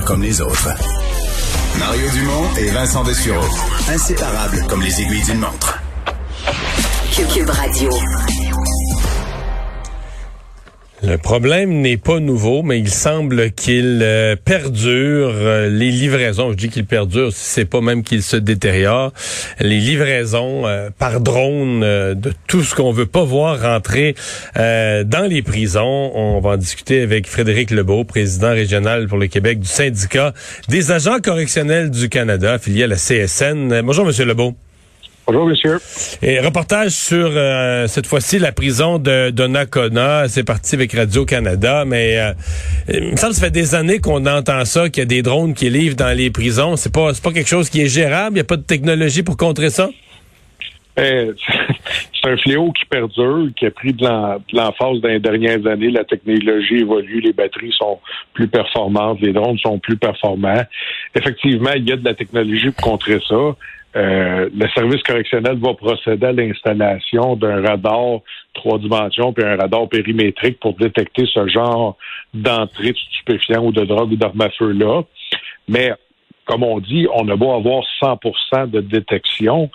Pas comme les autres. Mario Dumont et Vincent Dessureau. Inséparables comme les aiguilles d'une montre. Cube Radio. Le problème n'est pas nouveau, mais il semble qu'il euh, perdure. Euh, les livraisons, je dis qu'il perdure, c'est pas même qu'il se détériore. Les livraisons euh, par drone de tout ce qu'on veut pas voir rentrer dans les prisons. On va en discuter avec Frédéric Lebeau, président régional pour le Québec du syndicat des agents correctionnels du Canada, affilié à la CSN. Bonjour, Monsieur Lebeau. Bonjour, monsieur. Et reportage sur, euh, cette fois-ci, la prison de Donnacona. C'est parti avec Radio-Canada, mais euh, il me semble que ça fait des années qu'on entend ça, qu'il y a des drones qui livrent dans les prisons. C'est pas, pas quelque chose qui est gérable? Il n'y a pas de technologie pour contrer ça? Eh, c'est un fléau qui perdure, qui a pris de l'emphase dans les dernières années. La technologie évolue, les batteries sont plus performantes, les drones sont plus performants. Effectivement, il y a de la technologie pour contrer ça. Euh, le service correctionnel va procéder à l'installation d'un radar trois dimensions puis un radar périmétrique pour détecter ce genre d'entrée de stupéfiants ou de drogue ou d'armes à feu là. Mais comme on dit, on a beau avoir 100% de détection,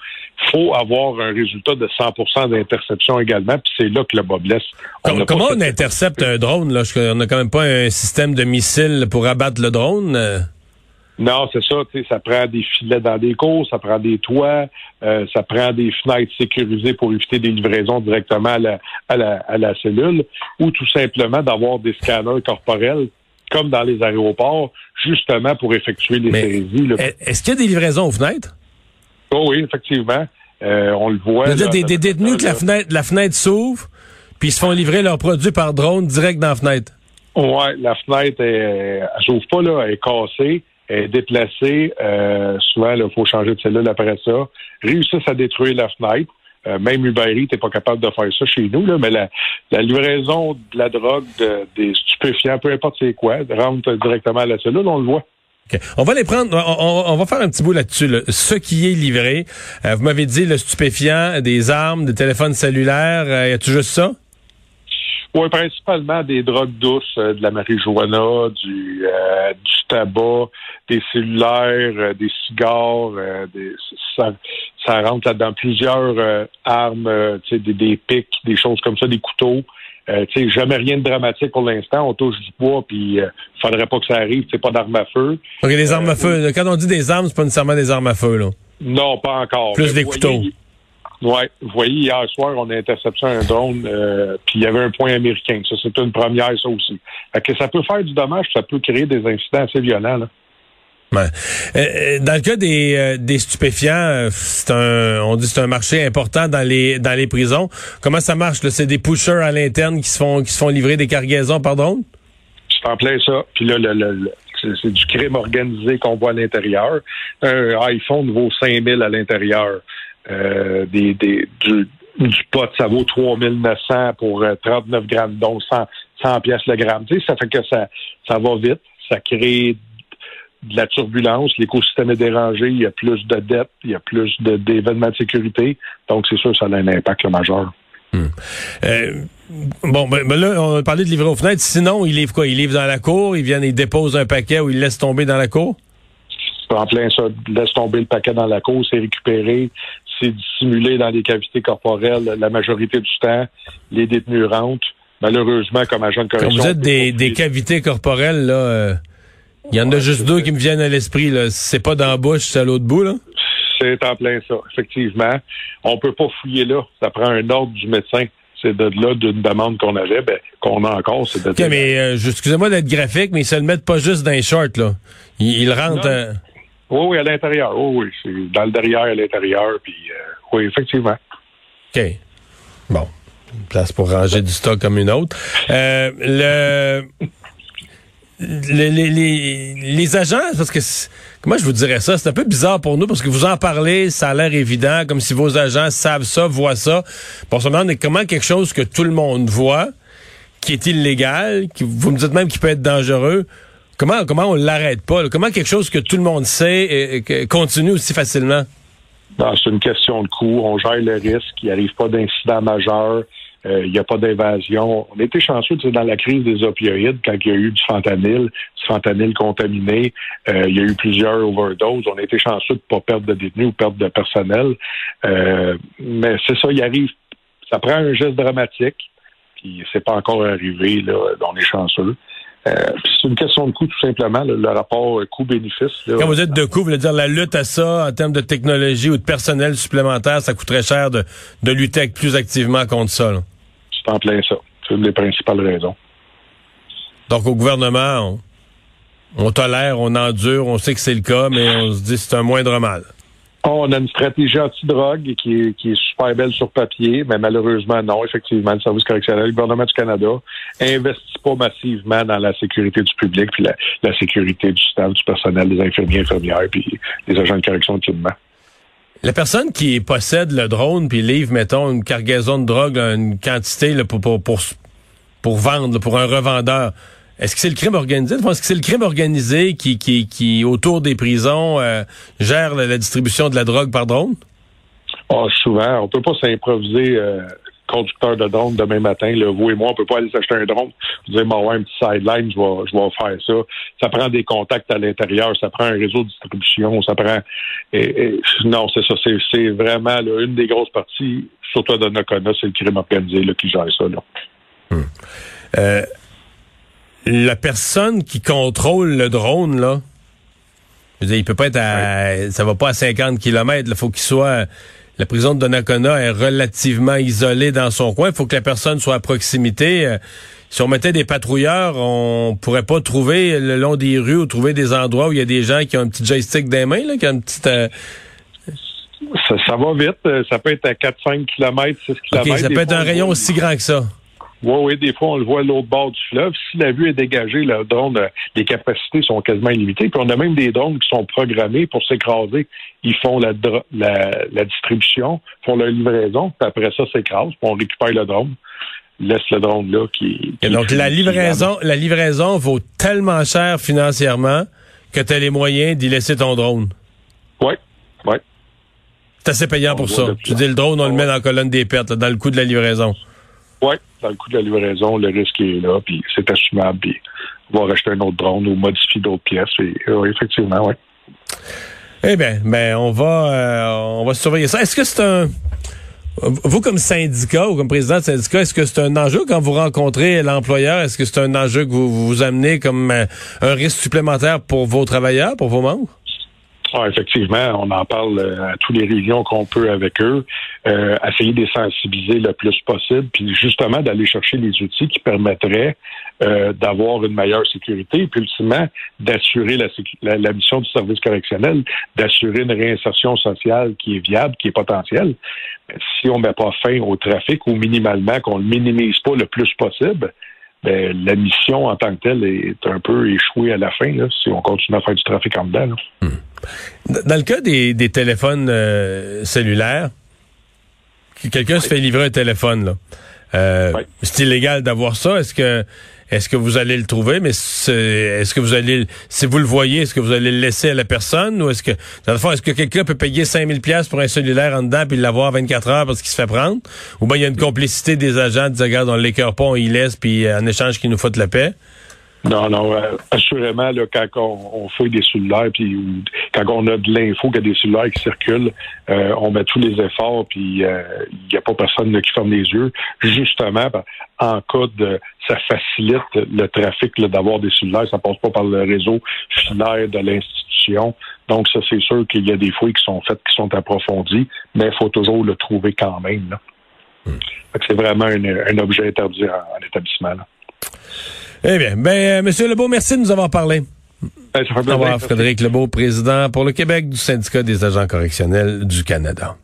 faut avoir un résultat de 100% d'interception également, puis c'est là que le bas blesse. comment on intercepte un drone là? On n'a quand même pas un système de missile pour abattre le drone? Non, c'est ça. Ça prend des filets dans des cours, ça prend des toits, euh, ça prend des fenêtres sécurisées pour éviter des livraisons directement à la, à la, à la cellule, ou tout simplement d'avoir des scanners corporels comme dans les aéroports, justement pour effectuer les saisies. Est-ce qu'il y a des livraisons aux fenêtres? Oh oui, effectivement. Euh, on le voit. Là, des, des, détenus que la fenêtre, la fenêtre s'ouvre, puis ils se font livrer leurs produits par drone direct dans la fenêtre. Oui, la fenêtre, elle, elle s'ouvre pas, là, elle est cassée est. Euh, souvent, il faut changer de cellule après ça. Réussissent à détruire la fenêtre. Euh, même Uber Eats n'est pas capable de faire ça chez nous, là, mais la, livraison de la drogue, des stupéfiants, peu importe c'est quoi, rentre directement à la cellule, on le voit. On va les prendre, on, va faire un petit bout là-dessus. Ce qui est livré, euh, vous m'avez dit le stupéfiant, des armes, des téléphones cellulaires, y a-tu juste ça? Oui, principalement des drogues douces, euh, de la marijuana, du, euh, du tabac, des cellulaires, euh, des cigares, des, ça, ça rentre là-dedans plusieurs armes, des, des pics, des choses comme ça, des couteaux. Euh, jamais rien de dramatique pour l'instant. On touche du bois, puis euh, faudrait pas que ça arrive. C'est pas d'armes à feu. OK, des armes à feu. Quand on dit des armes, c'est pas nécessairement des armes à feu, là. Non, pas encore. Plus des couteaux. Oui, vous voyez, hier soir, on a intercepté un drone, euh, puis il y avait un point américain. Ça, c'est une première, ça aussi. que ça peut faire du dommage, ça peut créer des incidents assez violents. Là. Ouais. Euh, euh, dans le cas des, des stupéfiants, c'est un, on dit c'est un marché important dans les dans les prisons. Comment ça marche C'est des pushers à l'interne qui se font qui se font livrer des cargaisons par drone? C'est en plein ça. Puis là, le, c'est du crime organisé qu'on voit à l'intérieur. Un iPhone vaut 5000 à l'intérieur. Euh, des, des, du, du pot, ça vaut 3900 pour 39 euh, grammes, donc 100, 100 pièces le gramme. Tu sais, ça fait que ça, ça va vite, ça crée de la turbulence, l'écosystème est dérangé, il y a plus de dettes, il y a plus d'événements de, sécurité, donc c'est sûr ça a un impact majeur. Hmm. Euh, bon, ben, ben, là, on a parlé de livrer aux fenêtres. Sinon, il livre quoi? Il livre dans la cour, il vient, il dépose un paquet ou il laisse tomber dans la cour? En plein ça, laisse tomber le paquet dans la cour, c'est récupéré, c'est dissimulé dans les cavités corporelles la majorité du temps. Les détenus rentrent. Malheureusement, comme agent de correction... Quand vous êtes des, des cavités corporelles, là, euh, il y en a juste deux qui me viennent à l'esprit. C'est pas dans la bouche, c'est à l'autre bout, là? C'est en plein ça, effectivement. On peut pas fouiller là. Ça prend un ordre du médecin. C'est de là d'une demande qu'on avait, ben, qu'on a encore. C'est OK, mais euh, excusez-moi d'être graphique, mais ils se le mettent pas juste dans les shorts, là. Ils, rentrent... Oui, oui, à l'intérieur. Oui. C'est dans le derrière, à l'intérieur. Puis, euh, oui, effectivement. OK. Bon. place pour ranger du stock comme une autre. Euh, le. Les, les, les, agents, parce que comment je vous dirais ça, c'est un peu bizarre pour nous parce que vous en parlez, ça a l'air évident, comme si vos agents savent ça, voient ça. Pour se demander comment quelque chose que tout le monde voit, qui est illégal, qui vous me dites même qu'il peut être dangereux, Comment, comment on l'arrête pas? Comment quelque chose que tout le monde sait continue aussi facilement? C'est une question de coût. On gère le risque. Il n'y arrive pas d'incident majeur. il n'y a pas d'invasion. On était chanceux dans la crise des opioïdes, quand il y a eu du fentanyl, du fentanyl contaminé, il y a eu plusieurs overdoses. On été chanceux de ne pas perdre de détenus ou perdre de personnel. mais c'est ça, il arrive. Ça prend un geste dramatique, puis c'est pas encore arrivé, là, on est chanceux. Euh, c'est une question de coût, tout simplement, le, rapport coût-bénéfice. Quand vous êtes de coût, vous voulez dire la lutte à ça en termes de technologie ou de personnel supplémentaire, ça coûterait cher de, de lutter plus activement contre ça. C'est en plein ça. C'est une des principales raisons. Donc, au gouvernement, on, on tolère, on endure, on sait que c'est le cas, mais on se dit que c'est un moindre mal. On a une stratégie anti-drogue qui est, super belle sur papier, mais malheureusement, non, effectivement, le service correctionnel, le gouvernement du Canada investit pas massivement dans la sécurité du public, puis la, sécurité du staff, du personnel, des infirmiers, infirmières, puis des agents de correction de La personne qui possède le drone puis livre, mettons, une cargaison de drogue, une quantité pour, pour, pour, pour vendre, pour un revendeur, est-ce que c'est le crime organisé? Est-ce que c'est le crime organisé qui, qui, qui autour des prisons, euh, gère la, distribution de la drogue par drone? Oh, souvent. On peut pas s'improviser euh, conducteur de drone demain matin. Là, vous et moi, on peut pas aller s'acheter un drone. Vous dire, bon, ouais, un petit sideline, je vais, je vais faire ça. Ça prend des contacts à l'intérieur, ça prend un réseau de distribution, ça prend... Et, non, c'est ça. C'est vraiment là, une des grosses parties, surtout à Donnacona, c'est le crime organisé là, qui gère ça. Là. Hmm. Euh, la personne qui contrôle le drone, là, je veux dire, il peut pas être à, ça va pas à 50 km, il faut qu'il soit, la prison de Donnacona est relativement isolée dans son coin, il faut que la personne soit à proximité. Euh, si on mettait des patrouilleurs, on pourrait pas trouver le long des rues ou trouver des endroits où il y a des gens qui ont un petit joystick dans les mains, là, qui ont une petite, euh, ça, va vite. Euh, ça peut être à 4-5 km, 6 km. ça peut être un rayon aussi grand que ça. Oui, oui, des fois, on le voit à l'autre bord du fleuve. Si la vue est dégagée, le drone, euh, les capacités sont quasiment illimitées. Puis on a même des drones qui sont programmés pour s'écraser. Ils font la, la, distribution, font la livraison, puis après ça, s'écrasent, puis on récupère le drone laisse le drone là qui. Et donc la livraison, la livraison vaut tellement cher financièrement que tu as les moyens d'y laisser ton drone. Oui, oui. C'est assez payant pour ça. Tu dis le drone, on le met dans la colonne des pertes, dans le coût de la livraison. Oui, dans le coût de la livraison, le risque est là, puis c'est assumable, puis on va racheter un autre drone ou modifier d'autres pièces. Oui, effectivement, oui. Eh bien, ben, on va, euh, on va surveiller ça. Est-ce que c'est un, vous comme syndicat ou comme président de syndicat, est-ce que c'est un enjeu quand vous rencontrez l'employeur? Est-ce que c'est un enjeu que vous vous amenez comme euh, un risque supplémentaire pour vos travailleurs, pour vos membres? Ah, effectivement, on en parle euh, à tous les réunions qu'on peut avec eux, euh, essayer de les sensibiliser le plus possible, puis justement d'aller chercher les outils qui permettraient euh, d'avoir une meilleure sécurité, puis ultimement d'assurer la, la, mission du service correctionnel, d'assurer une réinsertion sociale qui est viable, qui est potentielle. Si on met pas fin au trafic ou minimalement qu'on le minimise pas le plus possible, ben, la mission en tant que telle est un peu échouée à la fin, si on continue à faire du trafic en dedans. Hmm. Dans le cas des, téléphones euh, cellulaires, quelqu'un se fait livrer un téléphone, là. Euh, c'est illégal d'avoir ça. Est-ce que est-ce que vous allez le trouver, mais est-ce que vous allez, si vous le voyez, est-ce que vous allez le laisser à la personne ou est-ce que, dans le fond, est-ce que quelqu'un peut payer 5000 pièces pour un cellulaire en dedans puis l'avoir 24 heures parce qu'il se fait prendre? Ou bien il y a une complicité des agents de dire, regarde, on l'écœure pas, on y laisse puis euh, en échange qu'ils nous foutent la paix? Non, non, euh, assurément, là, quand on, on fait des cellulaires, puis quand on a de l'info qu'il y a des cellulaires qui circulent, euh, on met tous les efforts, puis il n'y a pas personne qui ferme les yeux. Justement, ben, en cas de ça facilite le trafic d'avoir des cellulaires, ça passe pas par le réseau filaire de l'institution. Donc ça, c'est sûr qu'il y a des fouilles qui sont faites, qui sont approfondies, mais il faut toujours le trouver quand même. Là. Hmm. C'est vraiment un, objet interdit en, établissement. Eh bien, ben, euh, Monsieur Lebeau, merci de nous avoir parlé. Ça fait Frédéric Lebeau, président pour le Québec du syndicat des agents correctionnels du Canada.